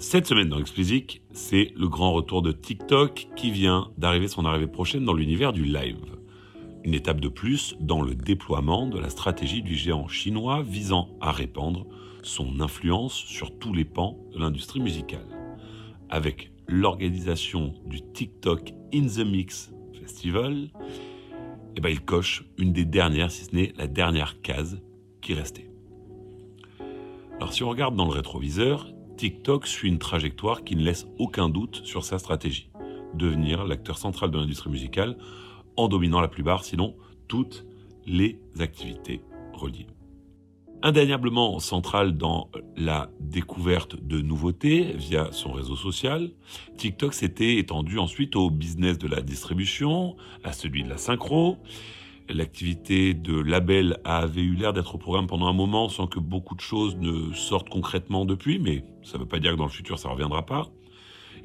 Cette semaine dans Explicit, c'est le grand retour de TikTok qui vient d'arriver son arrivée prochaine dans l'univers du live. Une étape de plus dans le déploiement de la stratégie du géant chinois visant à répandre son influence sur tous les pans de l'industrie musicale. Avec l'organisation du TikTok In the Mix Festival, eh ben il coche une des dernières, si ce n'est la dernière case qui restait. Alors si on regarde dans le rétroviseur, TikTok suit une trajectoire qui ne laisse aucun doute sur sa stratégie. Devenir l'acteur central de l'industrie musicale en dominant la plupart, sinon toutes les activités reliées. Indéniablement central dans la découverte de nouveautés via son réseau social, TikTok s'était étendu ensuite au business de la distribution, à celui de la synchro, L'activité de label avait eu l'air d'être au programme pendant un moment sans que beaucoup de choses ne sortent concrètement depuis, mais ça ne veut pas dire que dans le futur ça ne reviendra pas.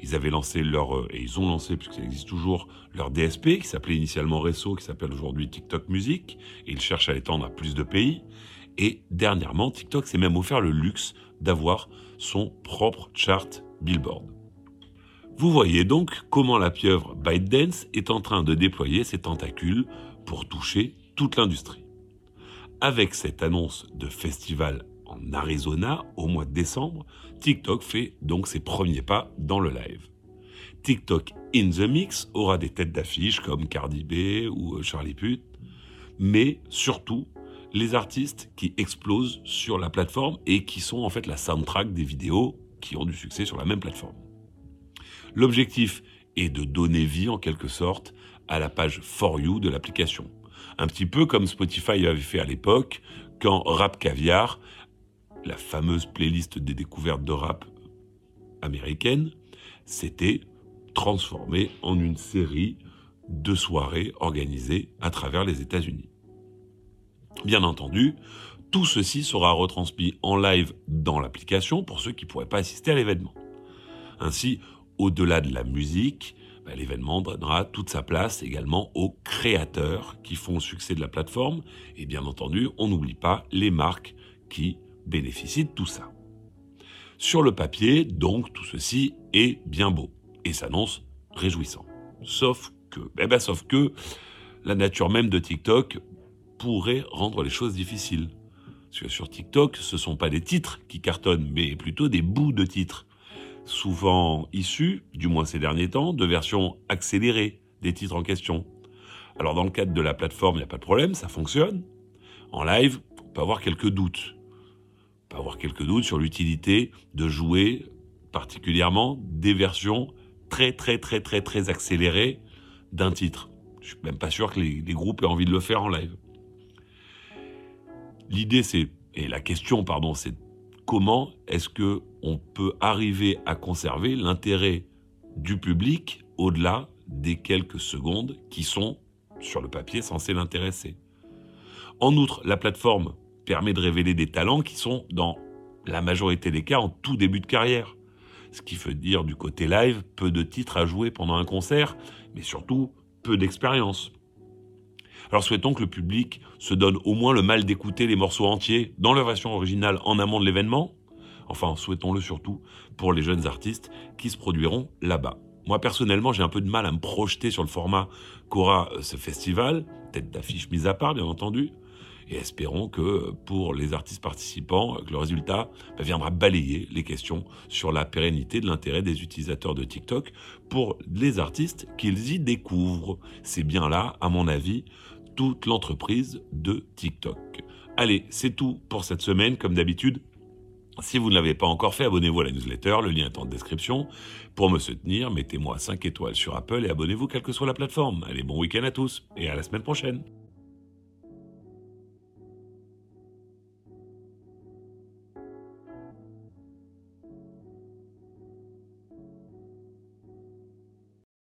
Ils avaient lancé leur, euh, et ils ont lancé, puisque existe toujours, leur DSP, qui s'appelait initialement Resso, qui s'appelle aujourd'hui TikTok Music, et ils cherchent à l'étendre à plus de pays. Et dernièrement, TikTok s'est même offert le luxe d'avoir son propre chart Billboard. Vous voyez donc comment la pieuvre ByteDance est en train de déployer ses tentacules pour toucher toute l'industrie. Avec cette annonce de festival en Arizona au mois de décembre, TikTok fait donc ses premiers pas dans le live. TikTok in the Mix aura des têtes d'affiche comme Cardi B ou Charlie Puth, mais surtout les artistes qui explosent sur la plateforme et qui sont en fait la soundtrack des vidéos qui ont du succès sur la même plateforme. L'objectif est de donner vie en quelque sorte à la page For You de l'application. Un petit peu comme Spotify avait fait à l'époque quand Rap Caviar, la fameuse playlist des découvertes de rap américaine, s'était transformée en une série de soirées organisées à travers les États-Unis. Bien entendu, tout ceci sera retransmis en live dans l'application pour ceux qui ne pourraient pas assister à l'événement. Ainsi, au-delà de la musique, bah, l'événement donnera toute sa place également aux créateurs qui font le succès de la plateforme. Et bien entendu, on n'oublie pas les marques qui bénéficient de tout ça. Sur le papier, donc, tout ceci est bien beau et s'annonce réjouissant. Sauf que, eh ben, sauf que la nature même de TikTok pourrait rendre les choses difficiles. Parce que sur TikTok, ce ne sont pas des titres qui cartonnent, mais plutôt des bouts de titres souvent issus, du moins ces derniers temps, de versions accélérées des titres en question. Alors dans le cadre de la plateforme, il n'y a pas de problème, ça fonctionne. En live, on peut avoir quelques doutes. On peut avoir quelques doutes sur l'utilité de jouer particulièrement des versions très très très très très accélérées d'un titre. Je suis même pas sûr que les, les groupes aient envie de le faire en live. L'idée c'est, et la question pardon, c'est comment est-ce que on peut arriver à conserver l'intérêt du public au-delà des quelques secondes qui sont sur le papier censés l'intéresser. En outre, la plateforme permet de révéler des talents qui sont dans la majorité des cas en tout début de carrière. Ce qui veut dire du côté live, peu de titres à jouer pendant un concert, mais surtout peu d'expérience. Alors souhaitons que le public se donne au moins le mal d'écouter les morceaux entiers dans leur version originale en amont de l'événement. Enfin, souhaitons-le surtout pour les jeunes artistes qui se produiront là-bas. Moi personnellement, j'ai un peu de mal à me projeter sur le format qu'aura euh, ce festival, tête d'affiche mise à part bien entendu, et espérons que pour les artistes participants, le résultat bah, viendra balayer les questions sur la pérennité de l'intérêt des utilisateurs de TikTok pour les artistes qu'ils y découvrent. C'est bien là, à mon avis, toute l'entreprise de TikTok. Allez, c'est tout pour cette semaine. Comme d'habitude, si vous ne l'avez pas encore fait, abonnez-vous à la newsletter, le lien est en description. Pour me soutenir, mettez-moi 5 étoiles sur Apple et abonnez-vous quelle que soit la plateforme. Allez, bon week-end à tous et à la semaine prochaine.